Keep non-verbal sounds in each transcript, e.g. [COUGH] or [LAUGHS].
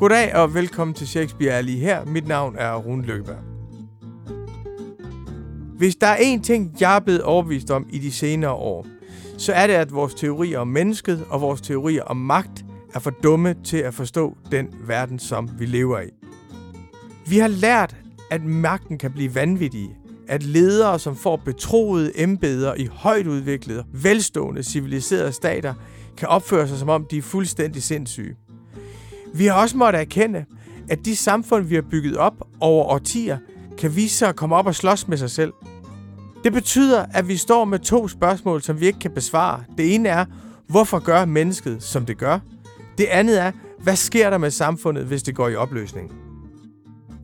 Goddag og velkommen til Shakespeare er lige her. Mit navn er Rune Lykkeberg. Hvis der er én ting, jeg er blevet overbevist om i de senere år, så er det, at vores teorier om mennesket og vores teorier om magt er for dumme til at forstå den verden, som vi lever i. Vi har lært, at magten kan blive vanvittig, at ledere, som får betroede embeder i højt udviklede, velstående, civiliserede stater, kan opføre sig som om de er fuldstændig sindssyge. Vi har også måttet erkende, at de samfund, vi har bygget op over årtier, kan vise sig at komme op og slås med sig selv. Det betyder, at vi står med to spørgsmål, som vi ikke kan besvare. Det ene er, hvorfor gør mennesket, som det gør? Det andet er, hvad sker der med samfundet, hvis det går i opløsning?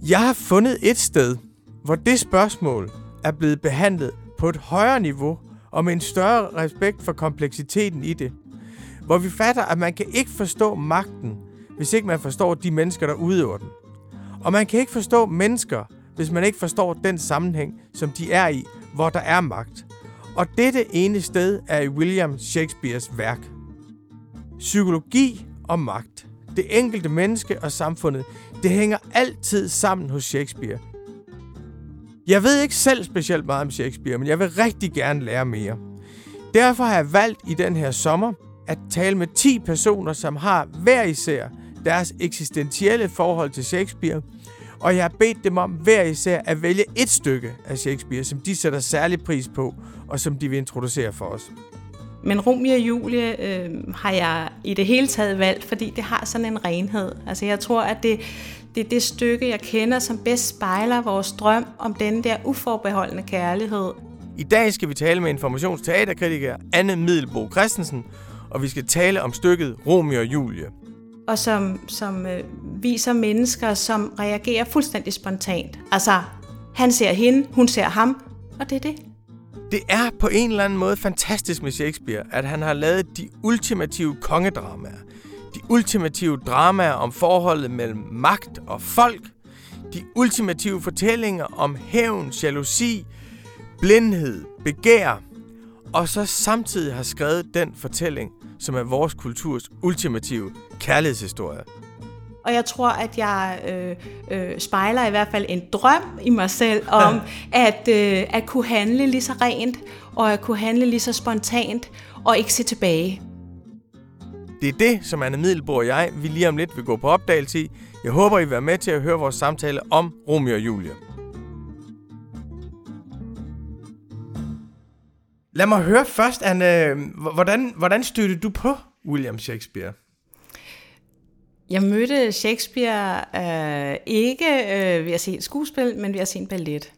Jeg har fundet et sted, hvor det spørgsmål er blevet behandlet på et højere niveau og med en større respekt for kompleksiteten i det. Hvor vi fatter, at man kan ikke forstå magten, hvis ikke man forstår de mennesker, der udøver den. Og man kan ikke forstå mennesker, hvis man ikke forstår den sammenhæng, som de er i, hvor der er magt. Og dette ene sted er i William Shakespeares værk. Psykologi og magt. Det enkelte menneske og samfundet, det hænger altid sammen hos Shakespeare. Jeg ved ikke selv specielt meget om Shakespeare, men jeg vil rigtig gerne lære mere. Derfor har jeg valgt i den her sommer at tale med 10 personer, som har hver især deres eksistentielle forhold til Shakespeare, og jeg har bedt dem om hver især at vælge et stykke af Shakespeare, som de sætter særlig pris på, og som de vil introducere for os. Men Romeo og Julie øh, har jeg i det hele taget valgt, fordi det har sådan en renhed. Altså jeg tror, at det, det er det stykke, jeg kender, som bedst spejler vores drøm om den der uforbeholdende kærlighed. I dag skal vi tale med informationsteaterkritiker Anne Middelbo Christensen, og vi skal tale om stykket Romeo og Julie og som, som øh, viser mennesker, som reagerer fuldstændig spontant. Altså, han ser hende, hun ser ham, og det er det. Det er på en eller anden måde fantastisk med Shakespeare, at han har lavet de ultimative kongedramaer. De ultimative dramaer om forholdet mellem magt og folk. De ultimative fortællinger om hævn, jalousi, blindhed, begær. Og så samtidig har skrevet den fortælling, som er vores kulturs ultimative kærlighedshistorie. Og jeg tror, at jeg øh, øh, spejler i hvert fald en drøm i mig selv om at, øh, at kunne handle lige så rent, og at kunne handle lige så spontant, og ikke se tilbage. Det er det, som Anne Middelborg og jeg vi lige om lidt vil gå på opdagelse i. Jeg håber, I vil være med til at høre vores samtale om Romeo og Julie. Lad mig høre først, Anne, hvordan, hvordan støttede du på William Shakespeare? Jeg mødte Shakespeare øh, ikke øh, ved at se et skuespil, men ved at se en ballet.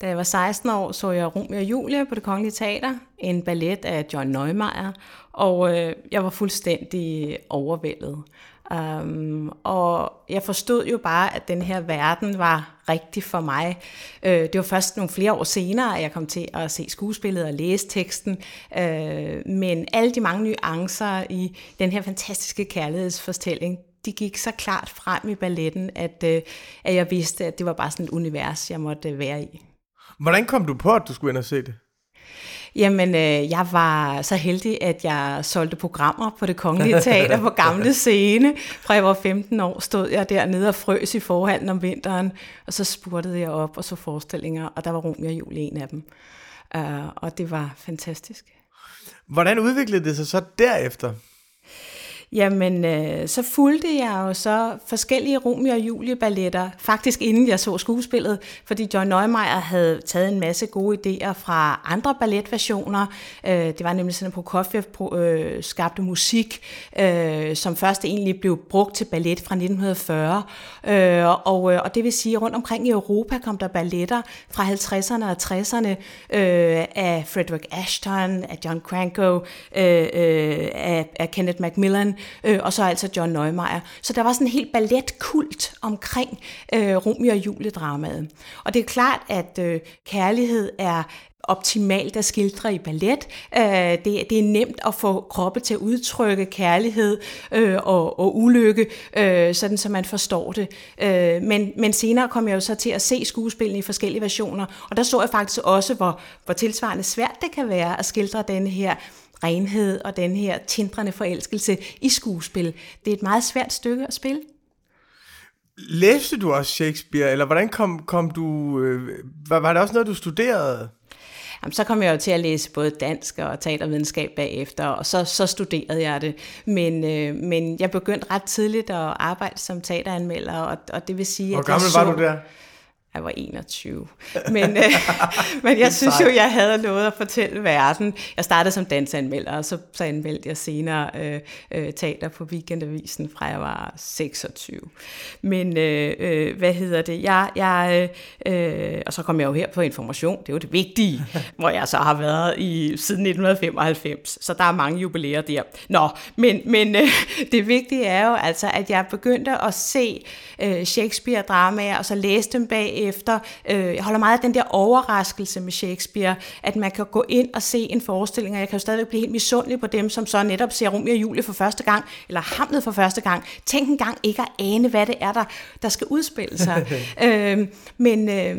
Da jeg var 16 år, så jeg Romeo og Julie på det Kongelige Teater, en ballet af John Neumeier, og øh, jeg var fuldstændig overvældet. Um, og jeg forstod jo bare, at den her verden var rigtig for mig. Uh, det var først nogle flere år senere, at jeg kom til at se skuespillet og læse teksten. Uh, men alle de mange nuancer i den her fantastiske kærlighedsfortælling, de gik så klart frem i balletten, at, uh, at jeg vidste, at det var bare sådan et univers, jeg måtte være i. Hvordan kom du på, at du skulle ind og se det? Jamen, øh, jeg var så heldig, at jeg solgte programmer på det kongelige teater på gamle scene. Fra jeg var 15 år stod jeg dernede og frøs i forhallen om vinteren, og så spurtede jeg op og så forestillinger, og der var Romeo og Julie en af dem. Uh, og det var fantastisk. Hvordan udviklede det sig så derefter? Jamen, øh, så fulgte jeg jo så forskellige Romeo og Julie balletter, faktisk inden jeg så skuespillet, fordi John Neumeier havde taget en masse gode idéer fra andre balletversioner. Øh, det var nemlig sådan, at Prokofiev øh, skabte musik, øh, som først egentlig blev brugt til ballet fra 1940. Øh, og, øh, og det vil sige, at rundt omkring i Europa kom der balletter fra 50'erne og 60'erne øh, af Frederick Ashton, af John Cranko, øh, øh, af, af Kenneth Macmillan, øh, og så altså John Neumeier. Så der var sådan en helt balletkult omkring øh, Romeo og Julie-dramaet. Og det er klart, at øh, kærlighed er optimalt at skildre i ballet. Øh, det, det er nemt at få kroppe til at udtrykke kærlighed øh, og, og ulykke, øh, sådan så man forstår det. Øh, men, men senere kom jeg jo så til at se skuespillene i forskellige versioner, og der så jeg faktisk også, hvor, hvor tilsvarende svært det kan være at skildre denne her renhed og den her tindrende forelskelse i skuespil. Det er et meget svært stykke at spille. Læste du også Shakespeare, eller hvordan kom, kom du... Øh, var, var det også noget, du studerede? Jamen, så kom jeg jo til at læse både dansk og teatervidenskab bagefter, og så, så studerede jeg det. Men, øh, men jeg begyndte ret tidligt at arbejde som teateranmelder, og, og det vil sige, Hvor at gammel jeg så, var du der? Jeg var 21. Men, øh, [LAUGHS] men jeg synes jo, jeg havde noget at fortælle verden. Jeg startede som dansanmelder, og så, så anmeldte jeg senere øh, øh, teater på Weekendavisen, fra jeg var 26. Men øh, øh, hvad hedder det? Jeg, jeg, øh, og så kom jeg jo her på Information, det er jo det vigtige, [LAUGHS] hvor jeg så har været i siden 1995. Så der er mange jubilæer der. Nå, men, men øh, [LAUGHS] det vigtige er jo altså, at jeg begyndte at se øh, Shakespeare-dramaer, og så læste dem bag efter. Øh, jeg holder meget af den der overraskelse med Shakespeare, at man kan gå ind og se en forestilling, og jeg kan jo stadigvæk blive helt misundelig på dem, som så netop ser Romeo og Julie for første gang, eller Hamlet for første gang. Tænk en gang ikke at ane, hvad det er, der, der skal udspille sig. [LAUGHS] øh, men øh,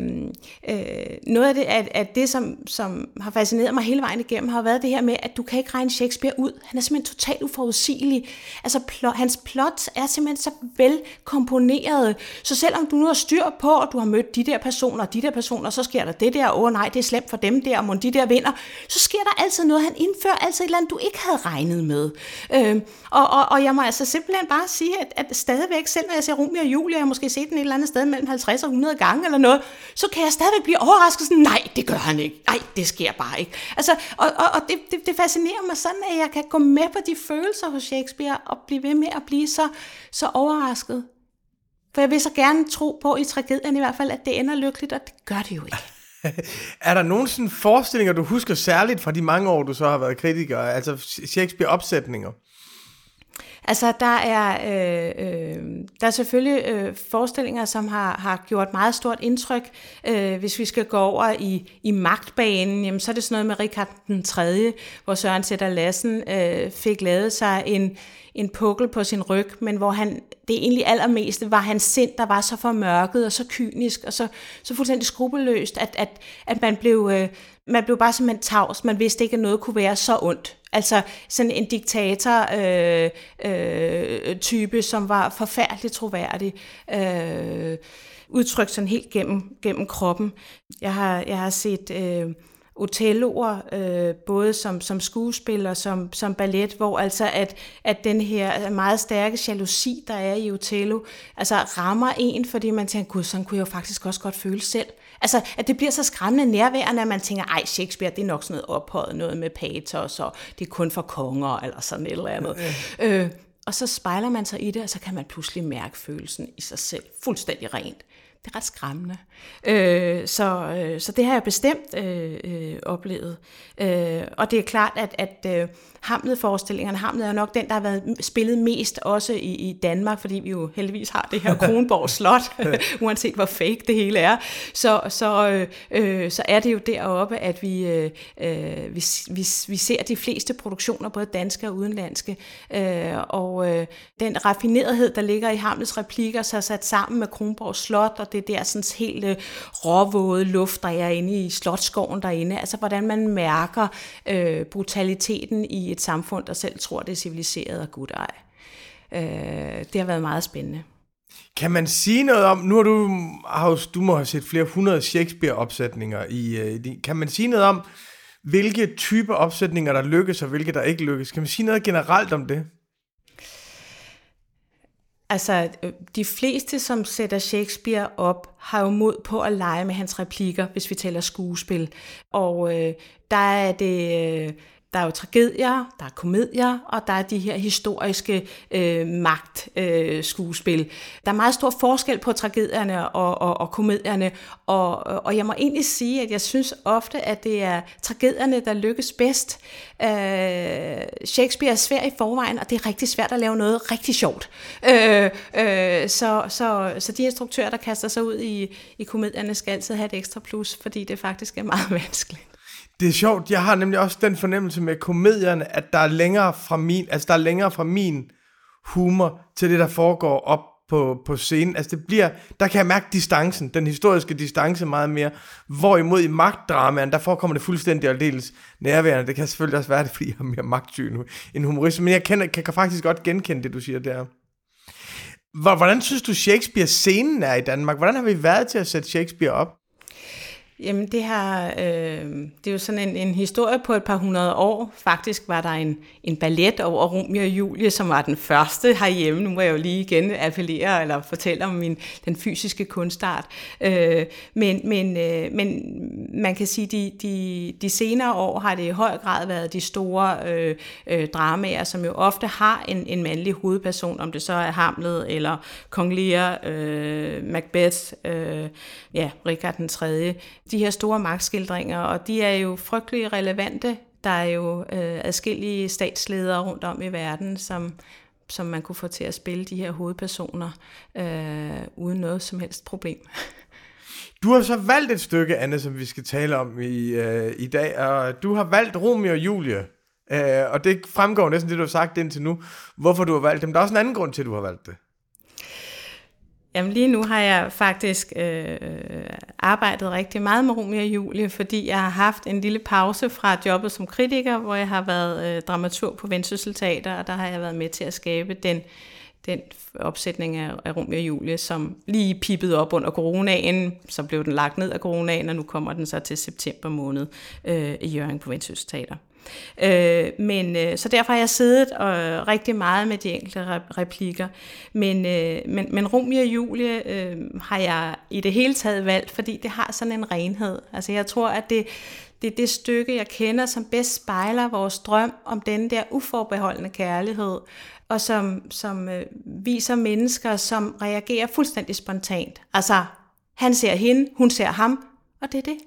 øh, noget af det, at, at det som, som har fascineret mig hele vejen igennem, har været det her med, at du kan ikke regne Shakespeare ud. Han er simpelthen totalt uforudsigelig. Altså, plot, hans plot er simpelthen så vel komponeret, så selvom du nu har styr på, at du har mødt de der personer og de der personer, så sker der det der, åh oh, nej, det er slemt for dem der, og de der vinder, så sker der altid noget, han indfører altid et eller andet, du ikke havde regnet med. Øhm, og, og, og jeg må altså simpelthen bare sige, at, at stadigvæk, selv når jeg ser Romeo og Julia, jeg har måske set den et eller andet sted mellem 50 og 100 gange eller noget, så kan jeg stadigvæk blive overrasket sådan, nej, det gør han ikke. Nej, det sker bare ikke. Altså, og, og, og det, det, det fascinerer mig sådan, at jeg kan gå med på de følelser hos Shakespeare og blive ved med at blive så, så overrasket. For jeg vil så gerne tro på i tragedien i hvert fald, at det ender lykkeligt, og det gør det jo ikke. [LAUGHS] er der nogen sådan forestillinger, du husker særligt fra de mange år, du så har været kritiker, altså Shakespeare-opsætninger? Altså, der er, øh, øh, der er selvfølgelig øh, forestillinger, som har, har gjort meget stort indtryk. Øh, hvis vi skal gå over i, i magtbanen, jamen, så er det sådan noget med Richard den 3., hvor Søren Sætter Lassen øh, fik lavet sig en, en pukkel på sin ryg, men hvor han, det egentlig allermest var hans sind, der var så formørket og så kynisk og så, så fuldstændig skrupelløst, at, at, at man, blev, øh, man blev bare simpelthen tavs. Man vidste ikke, at noget kunne være så ondt. Altså sådan en diktator-type, øh, øh, type, som var forfærdeligt troværdig. Øh, udtrykt sådan helt gennem, gennem kroppen. Jeg har, jeg har set... Øh, Othelloer, øh, både som, som skuespiller, som, som ballet, hvor altså at, at den her meget stærke jalousi, der er i Othello, altså rammer en, fordi man tænker, gud, sådan kunne jeg jo faktisk også godt føle selv. Altså, at det bliver så skræmmende nærværende, at man tænker, ej, Shakespeare, det er nok sådan noget ophøjet, noget med patos, og det er kun for konger, eller sådan et eller andet. Øh, og så spejler man sig i det, og så kan man pludselig mærke følelsen i sig selv, fuldstændig rent det er ret skræmmende. Øh, så, øh, så det har jeg bestemt øh, øh, oplevet. Øh, og det er klart, at, at øh, Hamlet-forestillingerne, Hamlet er nok den, der har været spillet mest også i, i Danmark, fordi vi jo heldigvis har det her [LAUGHS] Kronborg Slot, [LAUGHS] uanset hvor fake det hele er. Så, så, øh, øh, så er det jo deroppe, at vi, øh, øh, vi, vi, vi ser de fleste produktioner, både danske og udenlandske. Øh, og øh, den raffinerethed, der ligger i Hamlets replikker, så er sat sammen med Kronborg Slot, og det det der sådan helt øh, råvåde luft, der er inde i Slotskoven derinde. Altså hvordan man mærker øh, brutaliteten i et samfund, der selv tror, det er civiliseret og godt ej. Øh, det har været meget spændende. Kan man sige noget om, nu har du, har, du må have set flere hundrede Shakespeare-opsætninger i, øh, kan man sige noget om, hvilke typer opsætninger, der lykkes, og hvilke der ikke lykkes? Kan man sige noget generelt om det? Altså, øh, de fleste, som sætter Shakespeare op, har jo mod på at lege med hans replikker, hvis vi taler skuespil. Og øh, der er det... Øh, der er jo tragedier, der er komedier, og der er de her historiske øh, magtskuespil. Øh, der er meget stor forskel på tragedierne og, og, og komedierne, og, og jeg må egentlig sige, at jeg synes ofte, at det er tragedierne, der lykkes bedst. Øh, Shakespeare er svær i forvejen, og det er rigtig svært at lave noget rigtig sjovt. Øh, øh, så, så, så de instruktører, der kaster sig ud i, i komedierne, skal altid have et ekstra plus, fordi det faktisk er meget [LAUGHS] vanskeligt. Det er sjovt, jeg har nemlig også den fornemmelse med komedierne, at der er længere fra min, altså der er længere fra min humor til det, der foregår op på, på scenen. Altså det bliver, der kan jeg mærke distancen, den historiske distance meget mere. Hvorimod i magtdramaen, der forekommer det fuldstændig aldeles nærværende. Det kan selvfølgelig også være det, fordi jeg har mere magtsyg nu end humorist. Men jeg kender, kan, kan faktisk godt genkende det, du siger der. Hvordan synes du, Shakespeare-scenen er i Danmark? Hvordan har vi været til at sætte Shakespeare op? Jamen det her, øh, det er jo sådan en, en historie på et par hundrede år. Faktisk var der en, en ballet over Romeo og Julie, som var den første herhjemme. Nu må jeg jo lige igen appellere eller fortælle om min, den fysiske kunstart. Øh, men, men, øh, men man kan sige, de, de, de senere år har det i høj grad været de store øh, øh, dramaer, som jo ofte har en, en mandlig hovedperson, om det så er Hamlet eller Kong Lear, øh, Macbeth, øh, ja, Richard den 3 de her store magtskildringer, og de er jo frygtelig relevante. Der er jo øh, adskillige statsledere rundt om i verden, som, som man kunne få til at spille de her hovedpersoner øh, uden noget som helst problem. Du har så valgt et stykke, Anne, som vi skal tale om i, øh, i dag, og du har valgt Romeo og Julie. Øh, og det fremgår næsten det, du har sagt indtil nu, hvorfor du har valgt dem. Der er også en anden grund til, at du har valgt det. Jamen lige nu har jeg faktisk øh, arbejdet rigtig meget med Romeo og Julie, fordi jeg har haft en lille pause fra jobbet som kritiker, hvor jeg har været øh, dramaturg på Vendsyssel Teater, og der har jeg været med til at skabe den, den opsætning af, af Romeo og Julie, som lige pippede op under coronaen, så blev den lagt ned af coronaen, og nu kommer den så til september måned øh, i Jørgen på Vendsyssel Teater. Øh, men, øh, så derfor har jeg siddet og, rigtig meget med de enkelte replikker. Men, øh, men, men Romeo og Julie øh, har jeg i det hele taget valgt, fordi det har sådan en renhed. Altså jeg tror, at det, det er det stykke, jeg kender, som bedst spejler vores drøm om den der uforbeholdende kærlighed, og som, som øh, viser mennesker, som reagerer fuldstændig spontant. Altså, han ser hende, hun ser ham, og det er det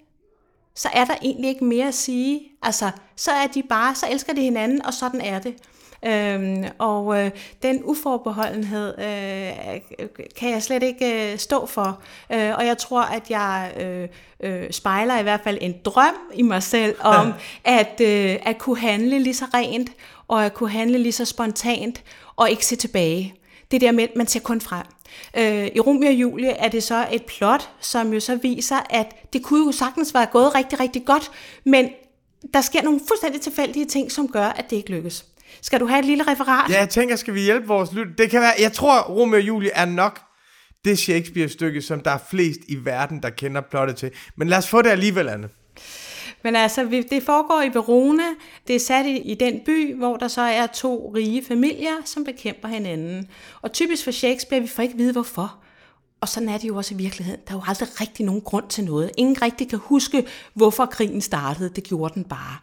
så er der egentlig ikke mere at sige. Altså, så er de bare, så elsker de hinanden, og sådan er det. Øhm, og øh, den uforbeholdenhed øh, kan jeg slet ikke øh, stå for. Øh, og jeg tror, at jeg øh, øh, spejler i hvert fald en drøm i mig selv [LAUGHS] om at, øh, at kunne handle lige så rent, og at kunne handle lige så spontant, og ikke se tilbage. Det der med, at man ser kun frem. Øh, I Romeo og Julie er det så et plot, som jo så viser, at det kunne jo sagtens være gået rigtig, rigtig godt, men der sker nogle fuldstændig tilfældige ting, som gør, at det ikke lykkes. Skal du have et lille referat? Ja, jeg tænker, skal vi hjælpe vores lyt? Det kan være, jeg tror, Romeo og Julie er nok det Shakespeare-stykke, som der er flest i verden, der kender plottet til. Men lad os få det alligevel, Anne. Men altså, det foregår i Verona. Det er sat i, i den by, hvor der så er to rige familier, som bekæmper hinanden. Og typisk for Shakespeare, vi får ikke vide hvorfor. Og sådan er det jo også i virkeligheden. Der er jo aldrig rigtig nogen grund til noget. Ingen rigtig kan huske, hvorfor krigen startede. Det gjorde den bare.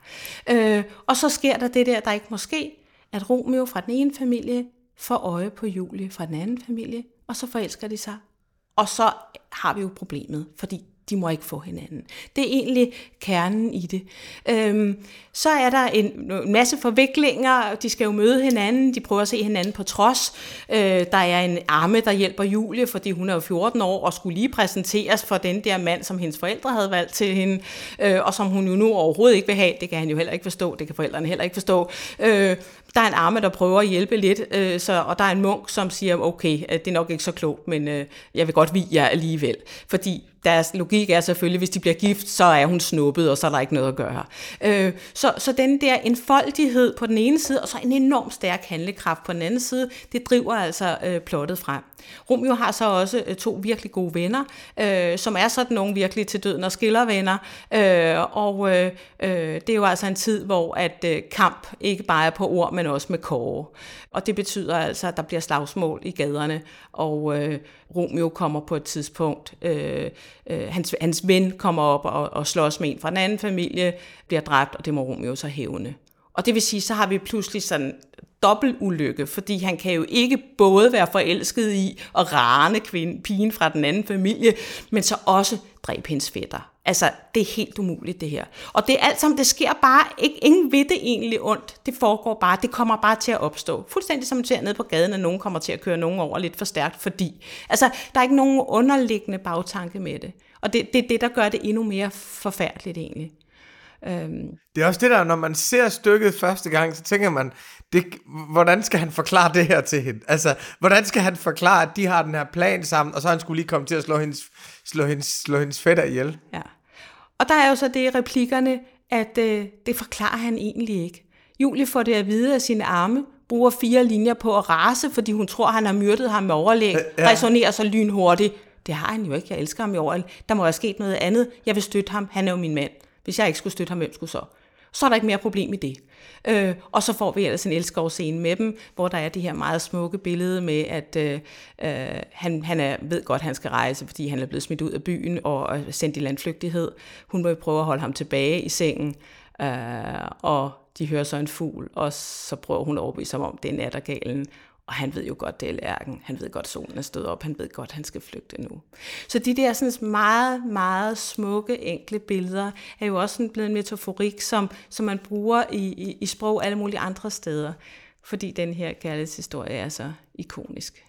Øh, og så sker der det der, der ikke må ske, at Romeo fra den ene familie får øje på Julie fra den anden familie, og så forelsker de sig. Og så har vi jo problemet, fordi de må ikke få hinanden. Det er egentlig kernen i det. Øhm, så er der en, masse forviklinger, de skal jo møde hinanden, de prøver at se hinanden på trods. Øh, der er en arme, der hjælper Julie, fordi hun er jo 14 år og skulle lige præsenteres for den der mand, som hendes forældre havde valgt til hende, øh, og som hun jo nu overhovedet ikke vil have. Det kan han jo heller ikke forstå, det kan forældrene heller ikke forstå. Øh, der er en arme, der prøver at hjælpe lidt, øh, så, og der er en munk, som siger, okay, øh, det er nok ikke så klogt, men øh, jeg vil godt vide jer alligevel. Fordi deres logik er selvfølgelig, hvis de bliver gift, så er hun snuppet, og så er der ikke noget at gøre. Øh, så, så den der enfoldighed på den ene side, og så en enorm stærk handlekraft på den anden side, det driver altså øh, plottet frem. Romeo har så også øh, to virkelig gode venner, øh, som er sådan nogle virkelig til døden og skiller venner, øh, og øh, øh, det er jo altså en tid, hvor at øh, kamp ikke bare er på ord, men også med kåre. Og det betyder altså, at der bliver slagsmål i gaderne, og øh, Romeo kommer på et tidspunkt, øh, øh, hans, hans ven kommer op og, og slås med en fra en anden familie, bliver dræbt, og det må Romeo så hævne. Og det vil sige, så har vi pludselig sådan dobbelt ulykke, fordi han kan jo ikke både være forelsket i og rane kvinde, pigen fra den anden familie, men så også dræbe hendes fætter. Altså, det er helt umuligt, det her. Og det er alt sammen, det sker bare, ikke, ingen ved det egentlig ondt. Det foregår bare, det kommer bare til at opstå. Fuldstændig som ser ned på gaden, at nogen kommer til at køre nogen over lidt for stærkt, fordi. Altså, der er ikke nogen underliggende bagtanke med det. Og det er det, det, der gør det endnu mere forfærdeligt egentlig. Øhm. Det er også det der, når man ser stykket første gang, så tænker man, det, hvordan skal han forklare det her til hende? Altså, hvordan skal han forklare, at de har den her plan sammen, og så han skulle lige komme til at slå hendes, slå hendes, slå hendes fætter ihjel? Ja. Og der er jo så det i replikkerne, at øh, det forklarer han egentlig ikke. Julie får det at vide af sine arme, bruger fire linjer på at rase, fordi hun tror, han har myrdet ham med overlæg, ja. resonerer så lynhurtigt. Det har han jo ikke. Jeg elsker ham i overlæg. Der må have sket noget andet. Jeg vil støtte ham. Han er jo min mand. Hvis jeg ikke skulle støtte ham, hvem skulle så? Så er der ikke mere problem i det. Øh, og så får vi ellers en elskovscene med dem, hvor der er det her meget smukke billede med, at øh, øh han, han er, ved godt, at han skal rejse, fordi han er blevet smidt ud af byen og sendt i landflygtighed. Hun må prøve at holde ham tilbage i sengen, øh, og de hører så en fugl, og så prøver hun at overbevise ham om, det er nattergalen, og han ved jo godt, det er lærken. Han ved godt, solen er stået op. Han ved godt, han skal flygte nu. Så de der sådan meget, meget smukke, enkle billeder er jo også sådan blevet en metaforik, som, som man bruger i, i, i sprog alle mulige andre steder. Fordi den her kærlighedshistorie er så ikonisk.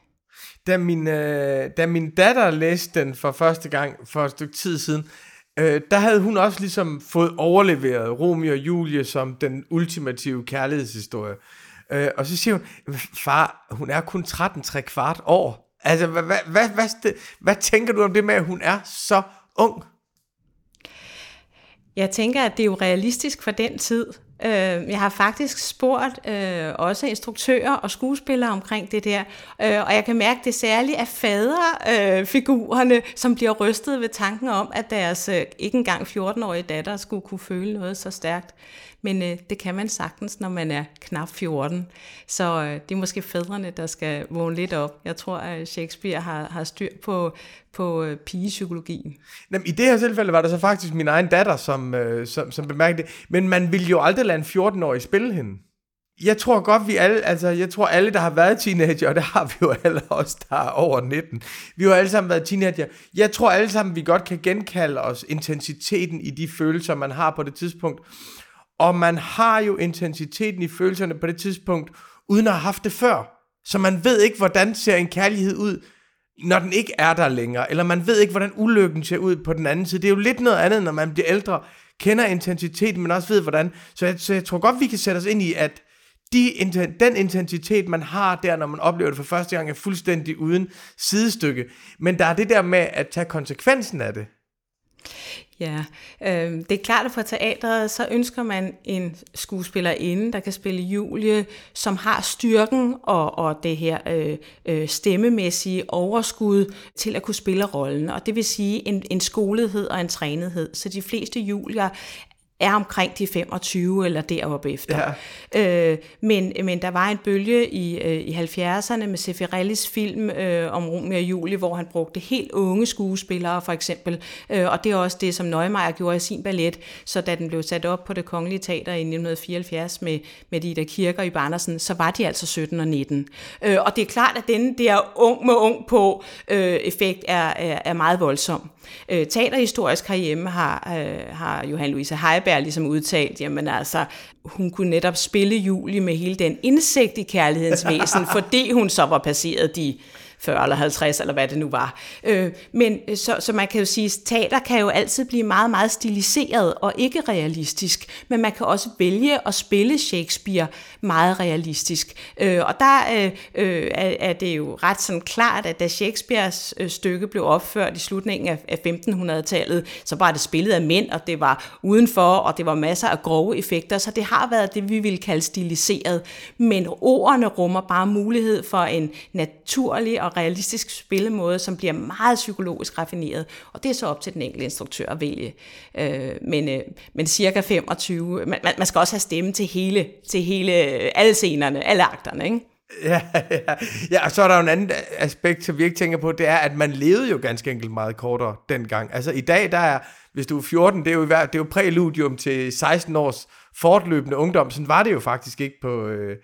Da min, øh, da min datter læste den for første gang for et stykke tid siden, øh, der havde hun også ligesom fået overleveret Romeo og Julie som den ultimative kærlighedshistorie. Øh, Øh, og så siger hun, far, hun er kun 13 3 kvart år. Altså, hvad, hvad, hvad, hvad, hvad tænker du om det med, at hun er så ung? Jeg tænker, at det er jo realistisk for den tid. Øh, jeg har faktisk spurgt øh, også instruktører og skuespillere omkring det der, øh, og jeg kan mærke, det særligt af faderfigurerne, øh, som bliver rystet ved tanken om, at deres øh, ikke engang 14-årige datter skulle kunne føle noget så stærkt. Men øh, det kan man sagtens, når man er knap 14. Så øh, det er måske fædrene, der skal vågne lidt op. Jeg tror, at Shakespeare har, har styr på, på øh, pigepsykologien. Jamen, I det her tilfælde var det så faktisk min egen datter, som, øh, som, som bemærkede det. Men man vil jo aldrig lade en 14-årig spille hende. Jeg tror godt, vi alle, altså jeg tror alle, der har været teenager, og det har vi jo [LAUGHS] alle os, der er over 19. Vi har alle sammen været teenager. Jeg tror alle sammen, vi godt kan genkalde os intensiteten i de følelser, man har på det tidspunkt. Og man har jo intensiteten i følelserne på det tidspunkt, uden at have haft det før. Så man ved ikke, hvordan ser en kærlighed ud, når den ikke er der længere. Eller man ved ikke, hvordan ulykken ser ud på den anden side. Det er jo lidt noget andet, når man bliver ældre, kender intensiteten, men også ved, hvordan. Så jeg, så jeg tror godt, vi kan sætte os ind i, at de, den intensitet, man har der, når man oplever det for første gang, er fuldstændig uden sidestykke. Men der er det der med at tage konsekvensen af det. Ja, øh, det er klart, at for teateret, så ønsker man en skuespillerinde, der kan spille Julie, som har styrken og, og det her øh, øh, stemmemæssige overskud til at kunne spille rollen. Og det vil sige en, en skolethed og en trænethed. Så de fleste Julier er omkring de 25 eller deroppe efter. Ja. Øh, men, men der var en bølge i, øh, i 70'erne med Sefirellis film øh, om Romeo og Julie, hvor han brugte helt unge skuespillere for eksempel, øh, og det er også det, som Neumeier gjorde i sin ballet, så da den blev sat op på det kongelige teater i 1974 med, med de der kirker i Barnersen, så var de altså 17 og 19. Øh, og det er klart, at den der ung med ung på øh, effekt er, er, er meget voldsom. Øh, teaterhistorisk herhjemme har, øh, har Johan Louise Heiberg ligesom udtalt, jamen altså, hun kunne netop spille Julie med hele den indsigt i kærlighedens væsen, [LAUGHS] fordi hun så var passeret de 40 eller 50, eller hvad det nu var. Øh, men øh, så, så man kan jo sige, at teater kan jo altid blive meget, meget stiliseret og ikke realistisk, men man kan også vælge at spille Shakespeare meget realistisk. Øh, og der øh, øh er, er det jo ret sådan klart, at da Shakespeares øh, stykke blev opført i slutningen af, af 1500-tallet, så var det spillet af mænd, og det var udenfor, og det var masser af grove effekter, så det har været det, vi vil kalde stiliseret. Men ordene rummer bare mulighed for en naturlig og og realistisk spillemåde, som bliver meget psykologisk raffineret. Og det er så op til den enkelte instruktør at vælge. Øh, men, øh, men cirka 25. Man, man skal også have stemme til hele, til hele øh, alle scenerne, alle akterne, ikke? Ja, [LAUGHS] ja, ja, og så er der jo en anden aspekt, som vi ikke tænker på, det er, at man levede jo ganske enkelt meget kortere dengang. Altså i dag, der er, hvis du er 14, det er jo, det er jo præludium til 16 års fortløbende ungdom. Sådan var det jo faktisk ikke på, øh,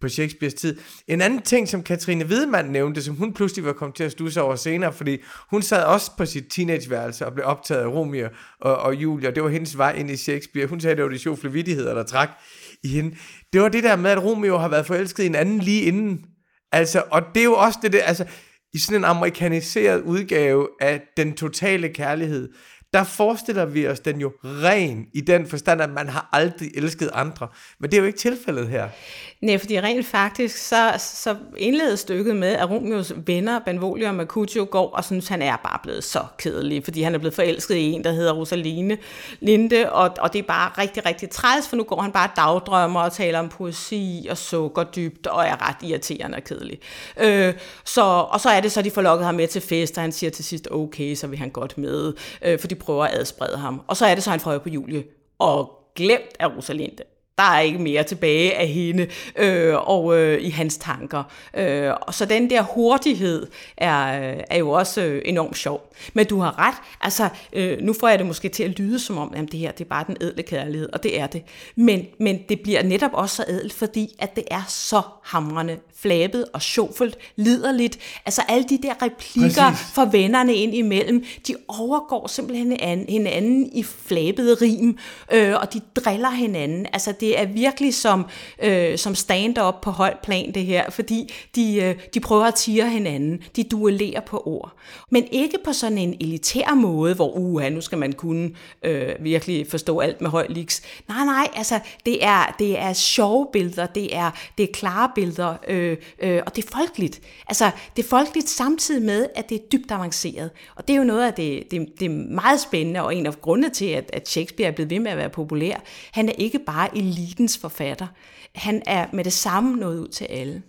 på Shakespeares tid. En anden ting, som Katrine Wiedemann nævnte, som hun pludselig var kommet til at stusse over senere, fordi hun sad også på sit teenageværelse og blev optaget af Romeo og, og Julia, og det var hendes vej ind i Shakespeare. Hun sagde, at det var de sjofle vidtigheder, der trak i hende. Det var det der med, at Romeo har været forelsket i en anden lige inden. Altså, og det er jo også det der, altså, i sådan en amerikaniseret udgave af den totale kærlighed, der forestiller vi os den jo ren i den forstand, at man har aldrig elsket andre. Men det er jo ikke tilfældet her. Nej, fordi rent faktisk, så, så indledes stykket med, at Romeos venner, Benvolio og Mercutio, går og synes, han er bare blevet så kedelig, fordi han er blevet forelsket i en, der hedder Rosaline Linde, og, og det er bare rigtig, rigtig træls, for nu går han bare dagdrømmer og taler om poesi og sukker dybt, og er ret irriterende og kedelig. Øh, så, og så er det så, de får lukket ham med til fest, og han siger til sidst, okay, så vil han godt med, øh, for de prøver at adsprede ham. Og så er det så, han får på Julie, og glemt af Rosalinde der er ikke mere tilbage af hende øh, og øh, i hans tanker. Øh, og så den der hurtighed er, er jo også øh, enormt sjov. Men du har ret, altså øh, nu får jeg det måske til at lyde som om, at det her det er bare den ædle kærlighed, og det er det. Men, men det bliver netop også så ædelt, fordi at det er så hamrende flabet og sjovfuldt, liderligt. Altså alle de der replikker Præcis. for vennerne ind imellem, de overgår simpelthen hinanden i flabede rim, øh, og de driller hinanden. Altså det det er virkelig som, øh, som stand-up på højt plan det her, fordi de, øh, de prøver at tire hinanden, de duellerer på ord. Men ikke på sådan en elitær måde, hvor uha, nu skal man kunne øh, virkelig forstå alt med høj liks. Nej, nej, altså det er, det er sjove billeder, det er, det er klare billeder, øh, øh, og det er folkeligt. Altså det er folkeligt samtidig med, at det er dybt avanceret. Og det er jo noget af det, det, det er meget spændende, og en af grundene til, at, at Shakespeare er blevet ved med at være populær. Han er ikke bare elitens forfatter. Han er med det samme nået ud til alle.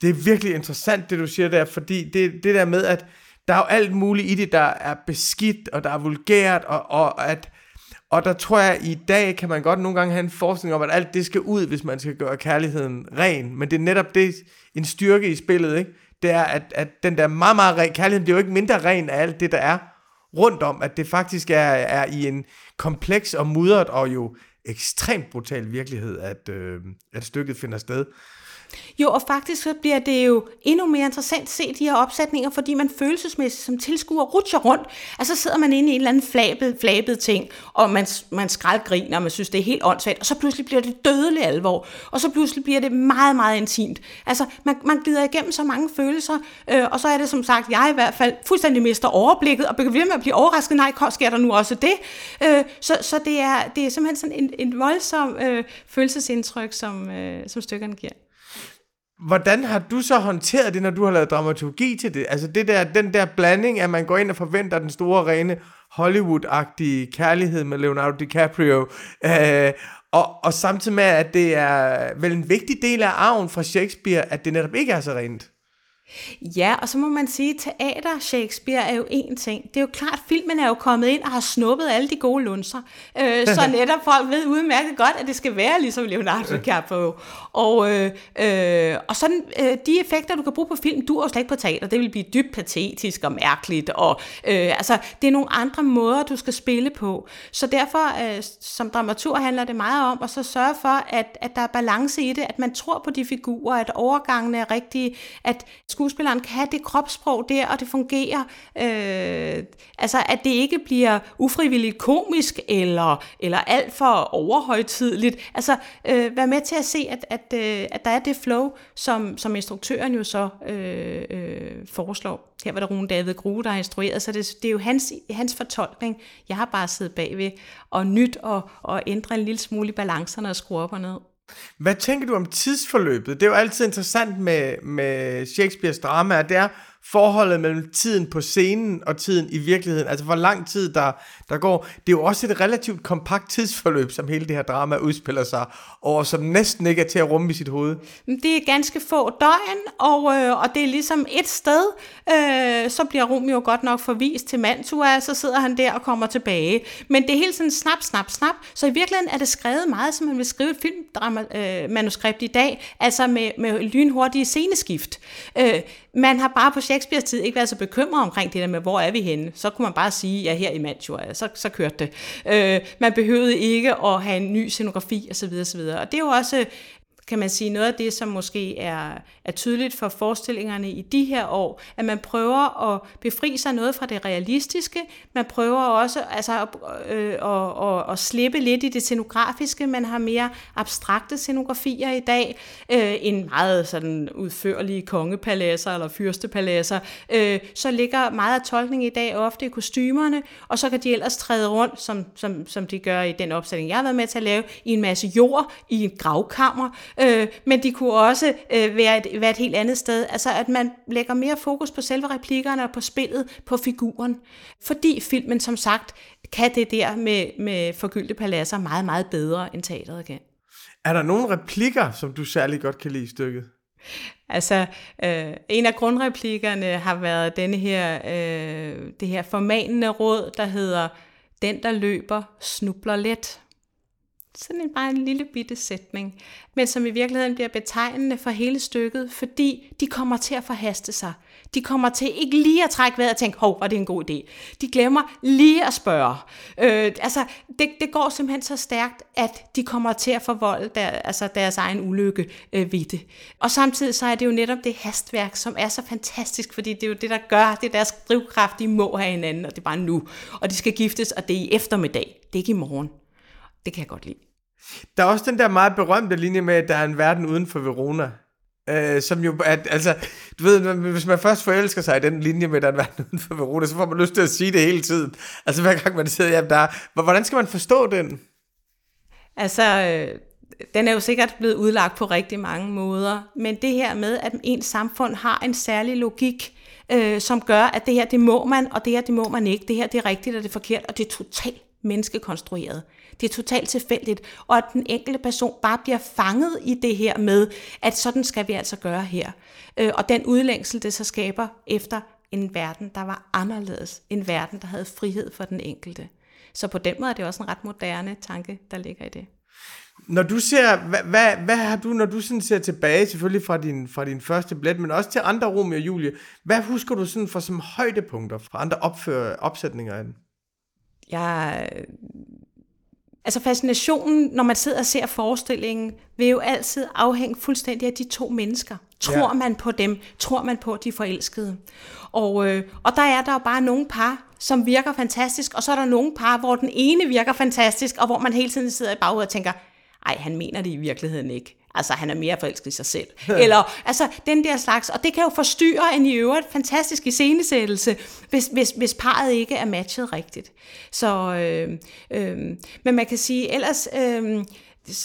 Det er virkelig interessant, det du siger der, fordi det, det der med, at der er jo alt muligt i det, der er beskidt, og der er vulgært, og, og at og der tror jeg, at i dag kan man godt nogle gange have en forskning om, at alt det skal ud, hvis man skal gøre kærligheden ren. Men det er netop det, en styrke i spillet, ikke? Det er, at, at den der meget, meget ren kærlighed, det er jo ikke mindre ren af alt det, der er rundt om. At det faktisk er, er i en kompleks og mudret og jo ekstremt brutal virkelighed, at, øh, at stykket finder sted. Jo, og faktisk så bliver det jo endnu mere interessant at se de her opsætninger, fordi man følelsesmæssigt som tilskuer rutscher rundt. Altså så sidder man inde i en eller anden flabet, flabet ting, og man, man skraldgriner, og man synes, det er helt åndssvagt, og så pludselig bliver det dødelig alvor, og så pludselig bliver det meget, meget intimt. Altså, man, man glider igennem så mange følelser, øh, og så er det som sagt, jeg i hvert fald fuldstændig mister overblikket, og bliver ved med at blive overrasket, nej, sker der nu også det? Øh, så så det, er, det er simpelthen sådan en, en voldsom øh, følelsesindtryk, som, øh, som stykkerne giver. Hvordan har du så håndteret det, når du har lavet dramaturgi til det? Altså det der, den der blanding, at man går ind og forventer den store, rene Hollywood-agtige kærlighed med Leonardo DiCaprio, øh, og, og samtidig med, at det er vel en vigtig del af arven fra Shakespeare, at det netop ikke er så rent. Ja, og så må man sige, at teater Shakespeare er jo en ting. Det er jo klart, at filmen er jo kommet ind og har snuppet alle de gode lunser. Øh, så [LAUGHS] netop folk ved udmærket godt, at det skal være ligesom Leonardo DiCaprio. Og, øh, øh, og sådan, øh, de effekter, du kan bruge på film, du er slet ikke på teater. Det vil blive dybt patetisk og mærkeligt. Og, øh, altså, det er nogle andre måder, du skal spille på. Så derfor, øh, som dramatur, handler det meget om at så sørge for, at, at der er balance i det, at man tror på de figurer, at overgangene er rigtige, at skuespilleren kan have det kropssprog der, og det fungerer. Øh, altså, at det ikke bliver ufrivilligt komisk, eller, eller alt for overhøjtidligt. Altså, øh, vær med til at se, at, at, øh, at der er det flow, som, som instruktøren jo så øh, øh, foreslår. Her var der Rune David Grue, der har instrueret, så det, det er jo hans, hans fortolkning. Jeg har bare siddet bagved og nyt og, og ændre en lille smule i balancerne og skrue op og ned. Hvad tænker du om tidsforløbet? Det er jo altid interessant med, med Shakespeares drama, det er, forholdet mellem tiden på scenen og tiden i virkeligheden, altså hvor lang tid der, der går. Det er jo også et relativt kompakt tidsforløb, som hele det her drama udspiller sig over, som næsten ikke er til at rumme i sit hoved. Det er ganske få døgn, og, øh, og det er ligesom et sted, øh, så bliver Romeo godt nok forvist til Mantua, så sidder han der og kommer tilbage. Men det er helt sådan snap, snap, snap, så i virkeligheden er det skrevet meget, som man vil skrive et filmmanuskript øh, i dag, altså med, med lynhurtige sceneskift. Øh, man har bare på Shakespeares tid ikke været så bekymret omkring det der med, hvor er vi henne. Så kunne man bare sige, ja, her i Mantua, så, så kørte det. Øh, man behøvede ikke at have en ny scenografi osv. osv. Og det er jo også kan man sige, noget af det, som måske er, er tydeligt for forestillingerne i de her år, at man prøver at befri sig noget fra det realistiske, man prøver også altså, at, øh, at, at, at slippe lidt i det scenografiske, man har mere abstrakte scenografier i dag, øh, en meget sådan udførlige kongepaladser eller fyrstepaladser, øh, så ligger meget af tolkning i dag ofte i kostymerne, og så kan de ellers træde rundt, som, som, som de gør i den opsætning, jeg har været med til at lave, i en masse jord, i en gravkammer, øh, men de kunne også øh, være, et, være et helt andet sted. Altså at man lægger mere fokus på selve replikkerne og på spillet, på figuren. Fordi filmen som sagt kan det der med, med forgyldte paladser meget, meget bedre end teateret kan. Er der nogle replikker, som du særlig godt kan lide i stykket? Altså, øh, en af grundreplikkerne har været denne her, øh, det her formanende råd, der hedder, den der løber, snubler let. Sådan en, bare en lille bitte sætning, men som i virkeligheden bliver betegnende for hele stykket, fordi de kommer til at forhaste sig. De kommer til ikke lige at trække vejret og tænke, hov, var det en god idé. De glemmer lige at spørge. Øh, altså, det, det går simpelthen så stærkt, at de kommer til at forvolde der, altså deres egen ulykke øh, ved det. Og samtidig så er det jo netop det hastværk, som er så fantastisk, fordi det er jo det, der gør, det er deres drivkraft, de må have hinanden, og det er bare nu. Og de skal giftes, og det er i eftermiddag, det er ikke i morgen. Det kan jeg godt lide. Der er også den der meget berømte linje med, at der er en verden uden for Verona. Øh, som jo, at, altså, du ved, hvis man først forelsker sig i den linje med, at der er en verden uden for Verona, så får man lyst til at sige det hele tiden. Altså hver gang man sidder hjemme der. Hvordan skal man forstå den? Altså, øh, den er jo sikkert blevet udlagt på rigtig mange måder, men det her med, at ens samfund har en særlig logik, øh, som gør, at det her, det må man, og det her, det må man ikke. Det her, det er rigtigt, og det er forkert, og det er totalt menneskekonstrueret. Det er totalt tilfældigt, og at den enkelte person bare bliver fanget i det her med, at sådan skal vi altså gøre her. Øh, og den udlængsel, det så skaber efter en verden, der var anderledes. En verden, der havde frihed for den enkelte. Så på den måde er det også en ret moderne tanke, der ligger i det. Når du ser, hvad, hvad, hvad har du, når du sådan ser tilbage, selvfølgelig fra din, fra din første billet, men også til andre Romeo og Julie, hvad husker du sådan for som højdepunkter fra andre opfør, opsætninger af den? Jeg Altså fascinationen, når man sidder og ser forestillingen, vil jo altid afhænge fuldstændig af de to mennesker. Tror ja. man på dem? Tror man på, at de er forelskede? Og, øh, og der er der jo bare nogle par, som virker fantastisk, og så er der nogle par, hvor den ene virker fantastisk, og hvor man hele tiden sidder i baghovedet og tænker, ej, han mener det i virkeligheden ikke. Altså, han er mere forelsket i sig selv. Eller, altså, den der slags. Og det kan jo forstyrre en i øvrigt fantastisk iscenesættelse, hvis, hvis, hvis parret ikke er matchet rigtigt. Så, øh, øh, men man kan sige, ellers... Øh,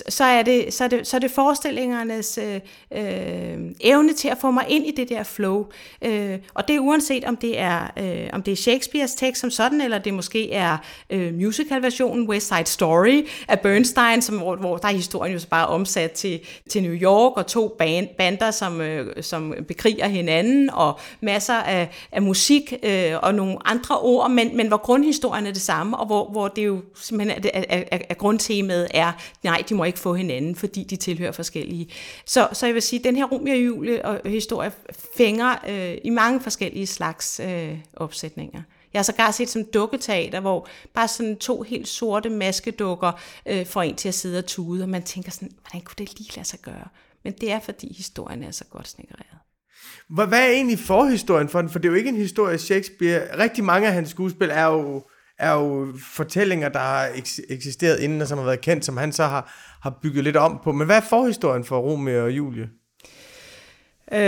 så er det, så er det, så er det forestillingernes øh, øh, evne til at få mig ind i det der flow. Øh, og det er uanset om det er, øh, om det er Shakespeares tekst som sådan, eller det måske er øh, musicalversionen West Side Story af Bernstein, som, hvor, hvor der er historien jo så bare omsat til, til New York, og to band, bander, som, øh, som bekriger hinanden, og masser af, af musik øh, og nogle andre ord, men, men hvor grundhistorien er det samme, og hvor, hvor det jo simpelthen er, er, er, er grundtemaet er, nej, de må ikke få hinanden, fordi de tilhører forskellige. Så, så jeg vil sige, at den her Romeo og Julie og historie fænger øh, i mange forskellige slags øh, opsætninger. Jeg har sågar set som dukketeater, hvor bare sådan to helt sorte maskedukker øh, får en til at sidde og tude, og man tænker sådan, hvordan kunne det lige lade sig gøre? Men det er, fordi historien er så godt snikkereret. Hvad er egentlig forhistorien for den? For det er jo ikke en historie af Shakespeare. Rigtig mange af hans skuespil er jo er jo fortællinger, der har eksisteret inden, og som har været kendt, som han så har, har bygget lidt om på. Men hvad er forhistorien for Romeo og Julie? Øh,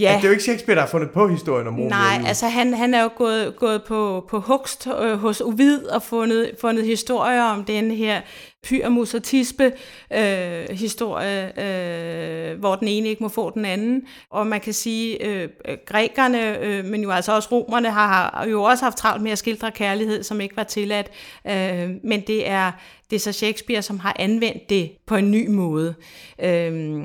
ja. Altså, det er jo ikke Shakespeare, der har fundet på historien om Romeo Nej, altså han, han er jo gået, gået på, på hugst øh, hos Ovid og fundet, fundet historier om den her Pyramus og Tispe øh, historie, øh, hvor den ene ikke må få den anden. Og man kan sige, øh, grækerne, øh, men jo altså også romerne, har, har jo også haft travlt med at skildre kærlighed, som ikke var tilladt. Øh, men det er, det er så Shakespeare, som har anvendt det på en ny måde. Øh,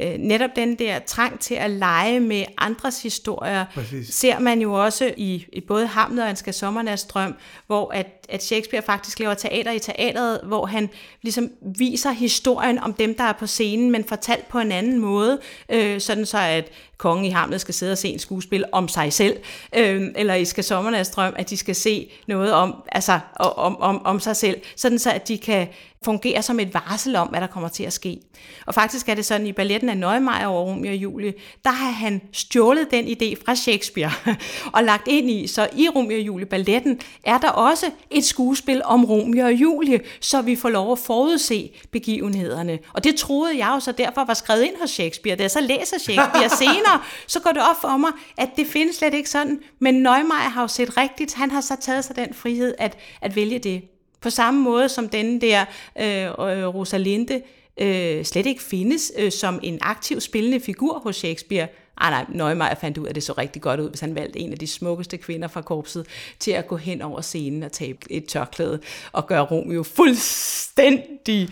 øh, netop den der trang til at lege med andres historier, Præcis. ser man jo også i, i både Hamlet og Anska Sommernas drøm, hvor at, at Shakespeare faktisk laver teater i teateret, hvor han ligesom viser historien om dem, der er på scenen, men fortalt på en anden måde, øh, sådan så at kongen i Hamlet skal sidde og se en skuespil om sig selv, øh, eller i Skal Sommernas Drøm, at de skal se noget om, altså, om, om, om sig selv, sådan så at de kan fungerer som et varsel om, hvad der kommer til at ske. Og faktisk er det sådan, i balletten af Neumeier over Romeo og Julie, der har han stjålet den idé fra Shakespeare [LAUGHS] og lagt ind i, så i Romeo og Julie balletten er der også et skuespil om Romeo og Julie, så vi får lov at forudse begivenhederne. Og det troede jeg jo så derfor var skrevet ind hos Shakespeare. Da jeg så læser Shakespeare [LAUGHS] senere, så går det op for mig, at det findes slet ikke sådan. Men Neumeier har jo set rigtigt. Han har så taget sig den frihed at, at vælge det. På samme måde som den der øh, øh Rosalinde øh, slet ikke findes øh, som en aktiv spillende figur hos Shakespeare. Ah, nej, Neumeier fandt ud af, at det så rigtig godt ud, hvis han valgte en af de smukkeste kvinder fra korpset til at gå hen over scenen og tage et tørklæde og gøre Romeo fuldstændig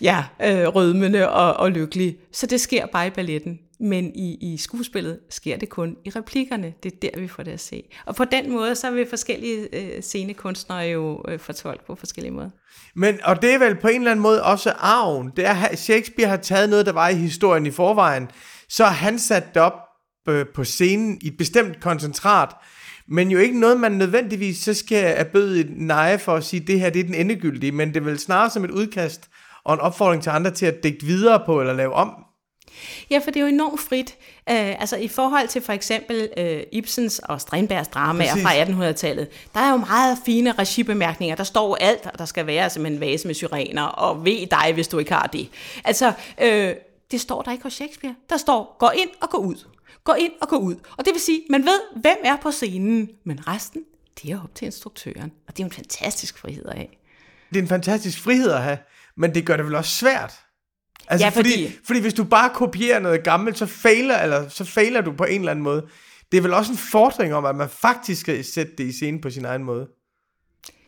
ja, øh, rødmende og, og lykkelig. Så det sker bare i balletten. Men i, i skuespillet sker det kun i replikkerne. Det er der, vi får det at se. Og på den måde, så vil forskellige øh, scenekunstnere jo øh, fortolke på forskellige måder. Men, og det er vel på en eller anden måde også arven. Det er, Shakespeare har taget noget, der var i historien i forvejen, så han sat det op øh, på scenen i et bestemt koncentrat, men jo ikke noget, man nødvendigvis så skal erbøde et neje for at sige, det her det er den endegyldige, men det er vel snarere som et udkast og en opfordring til andre til at dække videre på eller lave om Ja, for det er jo enormt frit. Uh, altså i forhold til for eksempel uh, Ibsens og Strindbergs dramaer Præcis. fra 1800-tallet, der er jo meget fine regibemærkninger. Der står alt, der skal være som en vase med syrener, og ved dig, hvis du ikke har det. Altså, uh, det står der ikke hos Shakespeare. Der står, gå ind og gå ud. Gå ind og gå ud. Og det vil sige, man ved, hvem er på scenen, men resten, det er op til instruktøren. Og det er jo en fantastisk frihed at have. Det er en fantastisk frihed at have, men det gør det vel også svært. Altså, ja, fordi... fordi... Fordi hvis du bare kopierer noget gammelt, så fejler, eller, så fejler du på en eller anden måde. Det er vel også en fordring om, at man faktisk skal sætte det i scene på sin egen måde.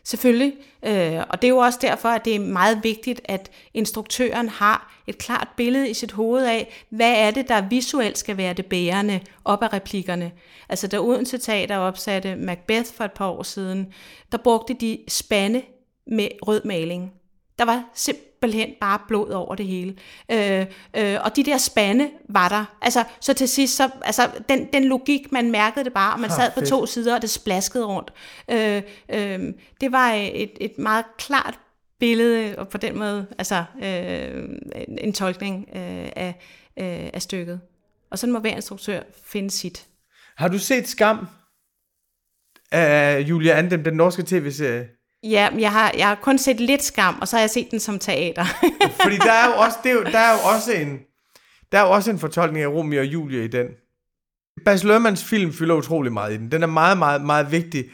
Selvfølgelig, øh, og det er jo også derfor, at det er meget vigtigt, at instruktøren har et klart billede i sit hoved af, hvad er det, der visuelt skal være det bærende op af replikkerne. Altså da Odense Teater opsatte Macbeth for et par år siden, der brugte de spande med rød maling. Der var simpelthen bare blod over det hele. Øh, øh, og de der spande var der. Altså, så til sidst, så, altså, den, den logik, man mærkede det bare, og man sad på to sider, og det splaskede rundt. Øh, øh, det var et, et meget klart billede, og på den måde, altså, øh, en, en tolkning øh, af, øh, af stykket. Og sådan må hver instruktør finde sit. Har du set Skam af Julia Andem, den norske tv-serie? Ja, jeg har, jeg har kun set lidt skam, og så har jeg set den som teater. [LAUGHS] Fordi der er jo også, det er jo, der er jo [LAUGHS] også en, der er jo også en fortolkning af Romeo og Julie i den. Bas Lermans film fylder utrolig meget i den. Den er meget, meget, meget vigtig.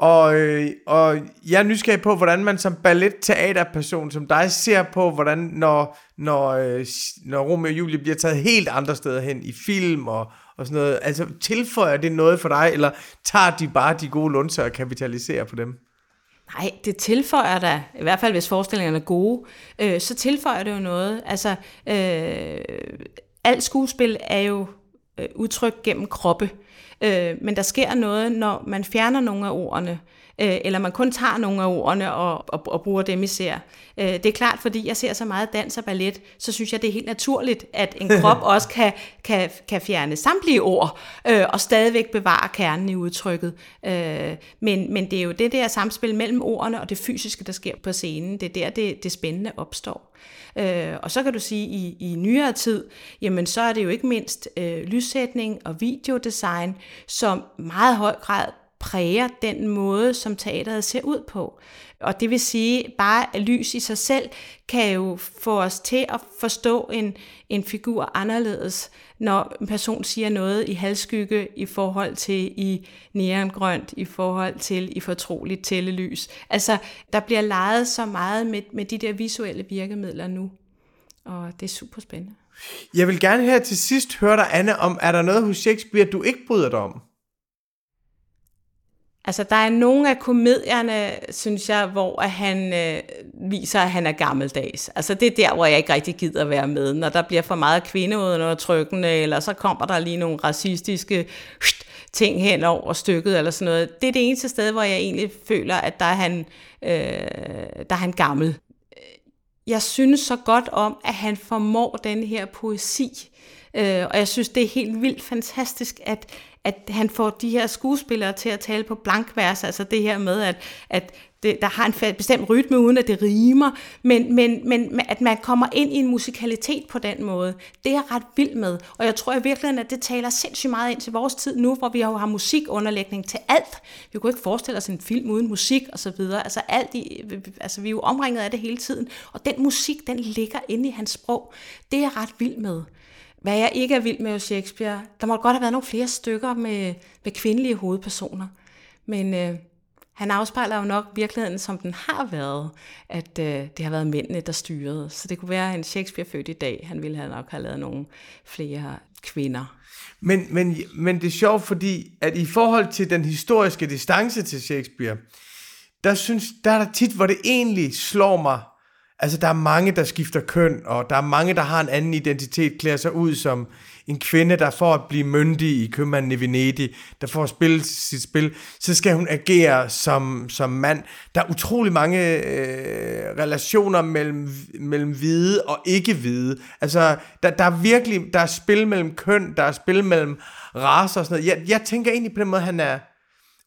Og, øh, og jeg er nysgerrig på, hvordan man som ballet-teaterperson som dig ser på, hvordan når, når, øh, når Romeo og Julie bliver taget helt andre steder hen i film og, og sådan noget. Altså tilføjer det noget for dig, eller tager de bare de gode lunser og kapitaliserer på dem? Nej, det tilføjer da, i hvert fald hvis forestillingerne er gode, øh, så tilføjer det jo noget. Altså, øh, alt skuespil er jo øh, udtryk gennem kroppe, øh, men der sker noget, når man fjerner nogle af ordene øh, eller man kun tager nogle af ordene og, og, og bruger dem i ser. Øh, det er klart, fordi jeg ser så meget dans og ballet, så synes jeg, det er helt naturligt, at en [LAUGHS] krop også kan, kan, kan fjerne samtlige ord, øh, og stadigvæk bevare kernen i udtrykket. Øh, men, men det er jo det der samspil mellem ordene og det fysiske, der sker på scenen. Det er der, det, det spændende opstår. Øh, og så kan du sige, i, i nyere tid, jamen så er det jo ikke mindst øh, lyssætning og videodesign, som meget høj grad præger den måde, som teateret ser ud på. Og det vil sige, bare at lys i sig selv kan jo få os til at forstå en, en figur anderledes, når en person siger noget i halvskygge i forhold til i neongrønt, i forhold til i fortroligt tællelys. Altså, der bliver leget så meget med, med de der visuelle virkemidler nu, og det er super spændende. Jeg vil gerne her til sidst høre dig, Anne, om er der noget hos Shakespeare, du ikke bryder dig om? Altså, der er nogle af komedierne, synes jeg, hvor han øh, viser, at han er gammeldags. Altså, det er der, hvor jeg ikke rigtig gider at være med. Når der bliver for meget kvindeudundertrykkende, eller så kommer der lige nogle racistiske ting hen over stykket, eller sådan noget. Det er det eneste sted, hvor jeg egentlig føler, at der er han, øh, der er han gammel. Jeg synes så godt om, at han formår den her poesi, Øh, og jeg synes, det er helt vildt fantastisk, at, at han får de her skuespillere til at tale på blankvers, altså det her med, at, at det, der har en bestemt rytme, uden at det rimer, men, men, men at man kommer ind i en musikalitet på den måde, det er jeg ret vild med. Og jeg tror i virkeligheden, at det taler sindssygt meget ind til vores tid nu, hvor vi jo har musikunderlægning til alt. Vi kunne ikke forestille os en film uden musik og så videre. Altså, alt i, altså vi er jo omringet af det hele tiden, og den musik, den ligger inde i hans sprog. Det er jeg ret vild med. Hvad jeg ikke er vild med Shakespeare, der må godt have været nogle flere stykker med, med kvindelige hovedpersoner. Men øh, han afspejler jo nok virkeligheden, som den har været, at øh, det har været mændene, der styrede. Så det kunne være en Shakespeare født i dag. Han ville have nok have lavet nogle flere kvinder. Men, men, men det er sjovt, fordi at i forhold til den historiske distance til Shakespeare, der synes, der er der tit, hvor det egentlig slår mig, Altså, der er mange, der skifter køn, og der er mange, der har en anden identitet, klæder sig ud som en kvinde, der for at blive myndig i købmanden i Venedig, der får at spille sit spil, så skal hun agere som, som mand. Der er utrolig mange øh, relationer mellem, mellem hvide og ikke-hvide. Altså, der, der er virkelig, der er spil mellem køn, der er spil mellem raser og sådan noget. Jeg, jeg tænker egentlig på den måde, at han er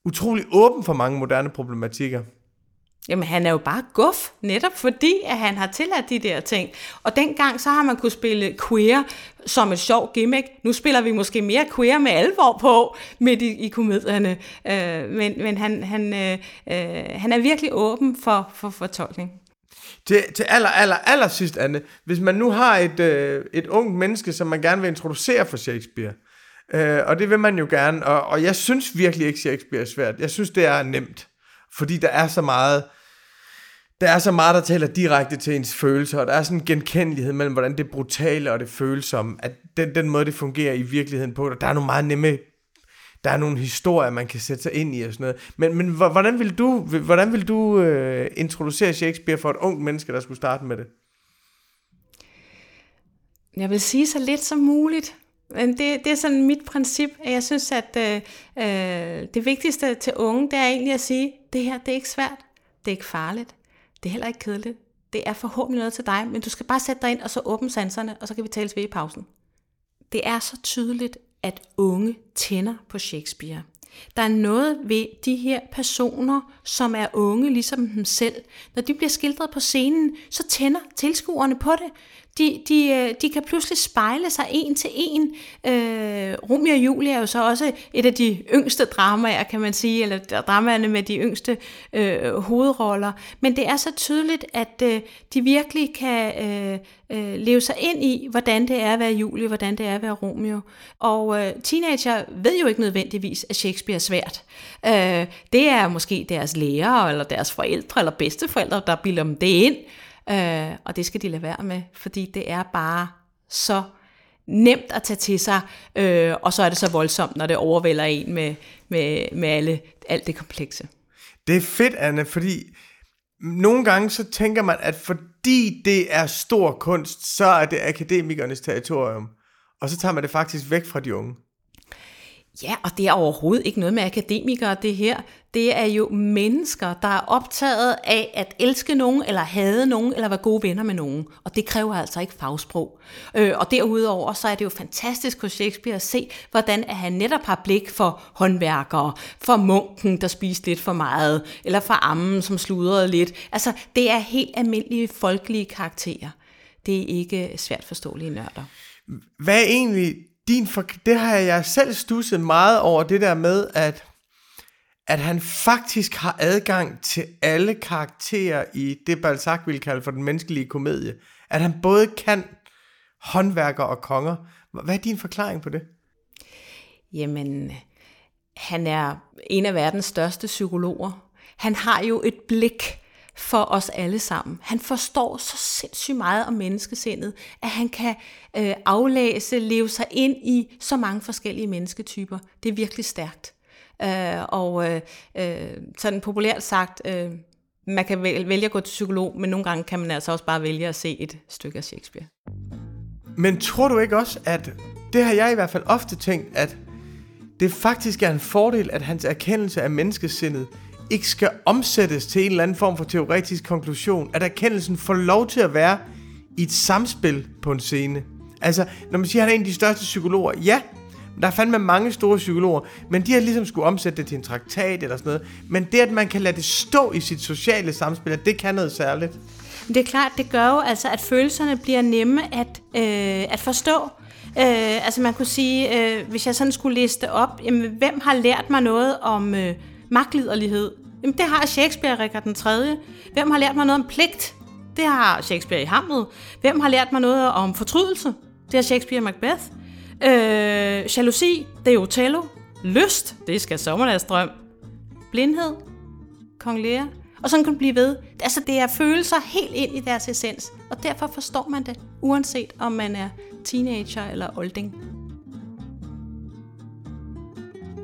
utrolig åben for mange moderne problematikker. Jamen han er jo bare guf, netop fordi at han har tilladt de der ting. Og dengang så har man kunne spille queer som et sjov gimmick. Nu spiller vi måske mere queer med alvor på midt i, i komedierne. Øh, men men han, han, øh, øh, han er virkelig åben for, for fortolkning. Til, til aller, aller, aller sidst, Anne, hvis man nu har et, øh, et ungt menneske, som man gerne vil introducere for Shakespeare, øh, og det vil man jo gerne, og, og jeg synes virkelig ikke, Shakespeare er svært. Jeg synes, det er nemt, fordi der er så meget der er så meget, der taler direkte til ens følelser, og der er sådan en genkendelighed mellem, hvordan det brutale og det følsomme, at den, den måde, det fungerer i virkeligheden på, der er nogle meget nemme, der er nogle historier, man kan sætte sig ind i og sådan noget. Men, men hvordan vil du, hvordan vil du øh, introducere Shakespeare for et ungt menneske, der skulle starte med det? Jeg vil sige så lidt som muligt. Men det, det er sådan mit princip, at jeg synes, at øh, øh det vigtigste til unge, det er egentlig at sige, det her, det er ikke svært, det er ikke farligt, det er heller ikke kedeligt. Det er forhåbentlig noget til dig, men du skal bare sætte dig ind og så åbne sanserne, og så kan vi tales ved i pausen. Det er så tydeligt, at unge tænder på Shakespeare. Der er noget ved de her personer, som er unge ligesom dem selv. Når de bliver skildret på scenen, så tænder tilskuerne på det. De, de, øh, de kan pludselig spejle sig en til en. Øh, Romeo og Julie er jo så også et af de yngste dramaer, kan man sige, eller dramaerne med de yngste øh, hovedroller. Men det er så tydeligt, at øh, de virkelig kan øh, øh, leve sig ind i, hvordan det er at være Julie, hvordan det er at være Romeo. Og øh, teenager ved jo ikke nødvendigvis, at Shakespeare er svært. Øh, det er måske deres lærere, eller deres forældre, eller bedsteforældre, der bilder dem det ind. Øh, og det skal de lade være med, fordi det er bare så nemt at tage til sig, øh, og så er det så voldsomt, når det overvælder en med, med, med alle, alt det komplekse. Det er fedt, Anne, fordi nogle gange så tænker man, at fordi det er stor kunst, så er det akademikernes territorium. Og så tager man det faktisk væk fra de unge. Ja, og det er overhovedet ikke noget med akademikere, det her. Det er jo mennesker, der er optaget af at elske nogen, eller hade nogen, eller være gode venner med nogen. Og det kræver altså ikke fagsprog. Øh, og derudover, så er det jo fantastisk hos Shakespeare at se, hvordan at han netop har blik for håndværkere, for munken, der spiste lidt for meget, eller for ammen, som sludrede lidt. Altså, det er helt almindelige folkelige karakterer. Det er ikke svært forståelige nørder. Hvad er egentlig din for, det har jeg selv stusset meget over, det der med, at, at han faktisk har adgang til alle karakterer i det, Balzac ville kalde for den menneskelige komedie. At han både kan håndværker og konger. Hvad er din forklaring på det? Jamen, han er en af verdens største psykologer. Han har jo et blik for os alle sammen. Han forstår så sindssygt meget om menneskesindet, at han kan øh, aflæse, leve sig ind i så mange forskellige mennesketyper. Det er virkelig stærkt. Øh, og øh, øh, sådan populært sagt, øh, man kan vælge at gå til psykolog, men nogle gange kan man altså også bare vælge at se et stykke af Shakespeare. Men tror du ikke også, at det har jeg i hvert fald ofte tænkt, at det faktisk er en fordel, at hans erkendelse af menneskesindet ikke skal omsættes til en eller anden form for teoretisk konklusion, at erkendelsen får lov til at være i et samspil på en scene. Altså, når man siger, at han er en af de største psykologer, ja, Der er fandme mange store psykologer, men de har ligesom skulle omsætte det til en traktat eller sådan noget. Men det, at man kan lade det stå i sit sociale samspil, det kan noget særligt. Det er klart, det gør jo altså, at følelserne bliver nemme at, øh, at forstå. Øh, altså man kunne sige, øh, hvis jeg sådan skulle liste op, jamen, hvem har lært mig noget om øh, magtliderlighed? Jamen det har Shakespeare, Richard den 3. Hvem har lært mig noget om pligt? Det har Shakespeare i Hamlet. Hvem har lært mig noget om fortrydelse? Det har Shakespeare i Macbeth. Øh, jalousi, det er Othello. Lyst, det skal Sommernadsdrøm. Blindhed, Kong Lear. Og sådan kan blive ved. Altså, det er følelser helt ind i deres essens, og derfor forstår man det, uanset om man er teenager eller olding.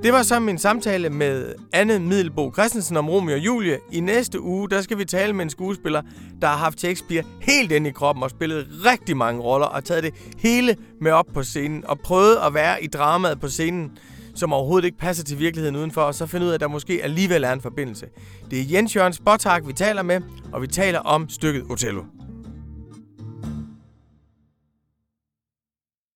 Det var så min samtale med Anne Middelbo Christensen om Romeo og Julie. I næste uge, der skal vi tale med en skuespiller, der har haft Shakespeare helt ind i kroppen og spillet rigtig mange roller og taget det hele med op på scenen og prøvet at være i dramaet på scenen, som overhovedet ikke passer til virkeligheden udenfor, og så finde ud af, at der måske alligevel er en forbindelse. Det er Jens Jørgens Botak, vi taler med, og vi taler om stykket Othello.